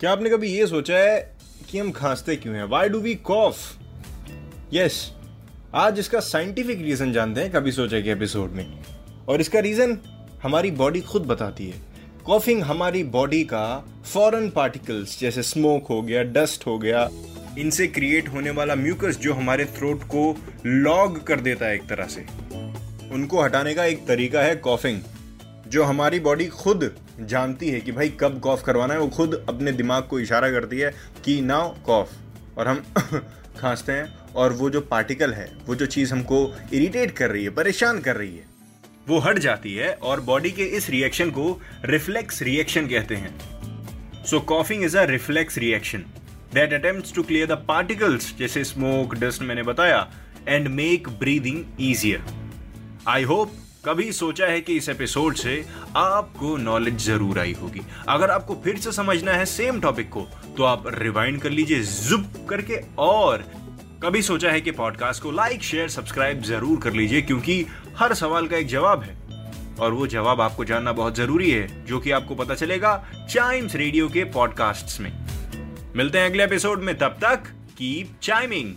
क्या आपने कभी ये सोचा है कि हम खांसते क्यों हैं? Why do we cough yes आज इसका साइंटिफिक रीजन जानते हैं कभी सोचा के एपिसोड में। और इसका रीजन हमारी बॉडी खुद बताती है। कॉफिंग हमारी बॉडी का फॉरेन पार्टिकल्स जैसे स्मोक हो गया डस्ट हो गया, इनसे क्रिएट होने वाला म्यूकस जो हमारे थ्रोट को लॉग कर देता है एक तरह से। उनको हटाने का एक तरीका है कॉफिंग जो हमारी बॉडी खुद जानती है कि भाई कब कॉफ करवाना है, वो खुद अपने दिमाग को इशारा करती है कि नाउ कॉफ और हम खांसते हैं और वो जो पार्टिकल है, वो जो चीज़ हमको इरिटेट कर रही है, परेशान कर रही है, वो हट जाती है और बॉडी के इस रिएक्शन को रिफ्लेक्स रिएक्शन कहते हैं। So coughing is a reflex reaction that attempts to clear the particles जैसे स्मोक डस्ट मैंने बताया and make breathing easier I hope कभी सोचा है कि इस एपिसोड से आपको नॉलेज ज़रूर आई होगी। अगर आपको फिर से समझना है सेम टॉपिक को तो आप रिवाइंड कर लीजिए जुप करके और कभी सोचा है कि पॉडकास्ट को लाइक शेयर सब्सक्राइब ज़रूर कर लीजिए, क्योंकि हर सवाल का एक जवाब है। और वो जवाब आपको जानना बहुत ज़रूरी है, जो कि आपको पता चलेगा चाइम्स रेडियो के पॉडकास्ट्स में। मिलते हैं अगले एपिसोड में, तब तक कीप चाइमिंग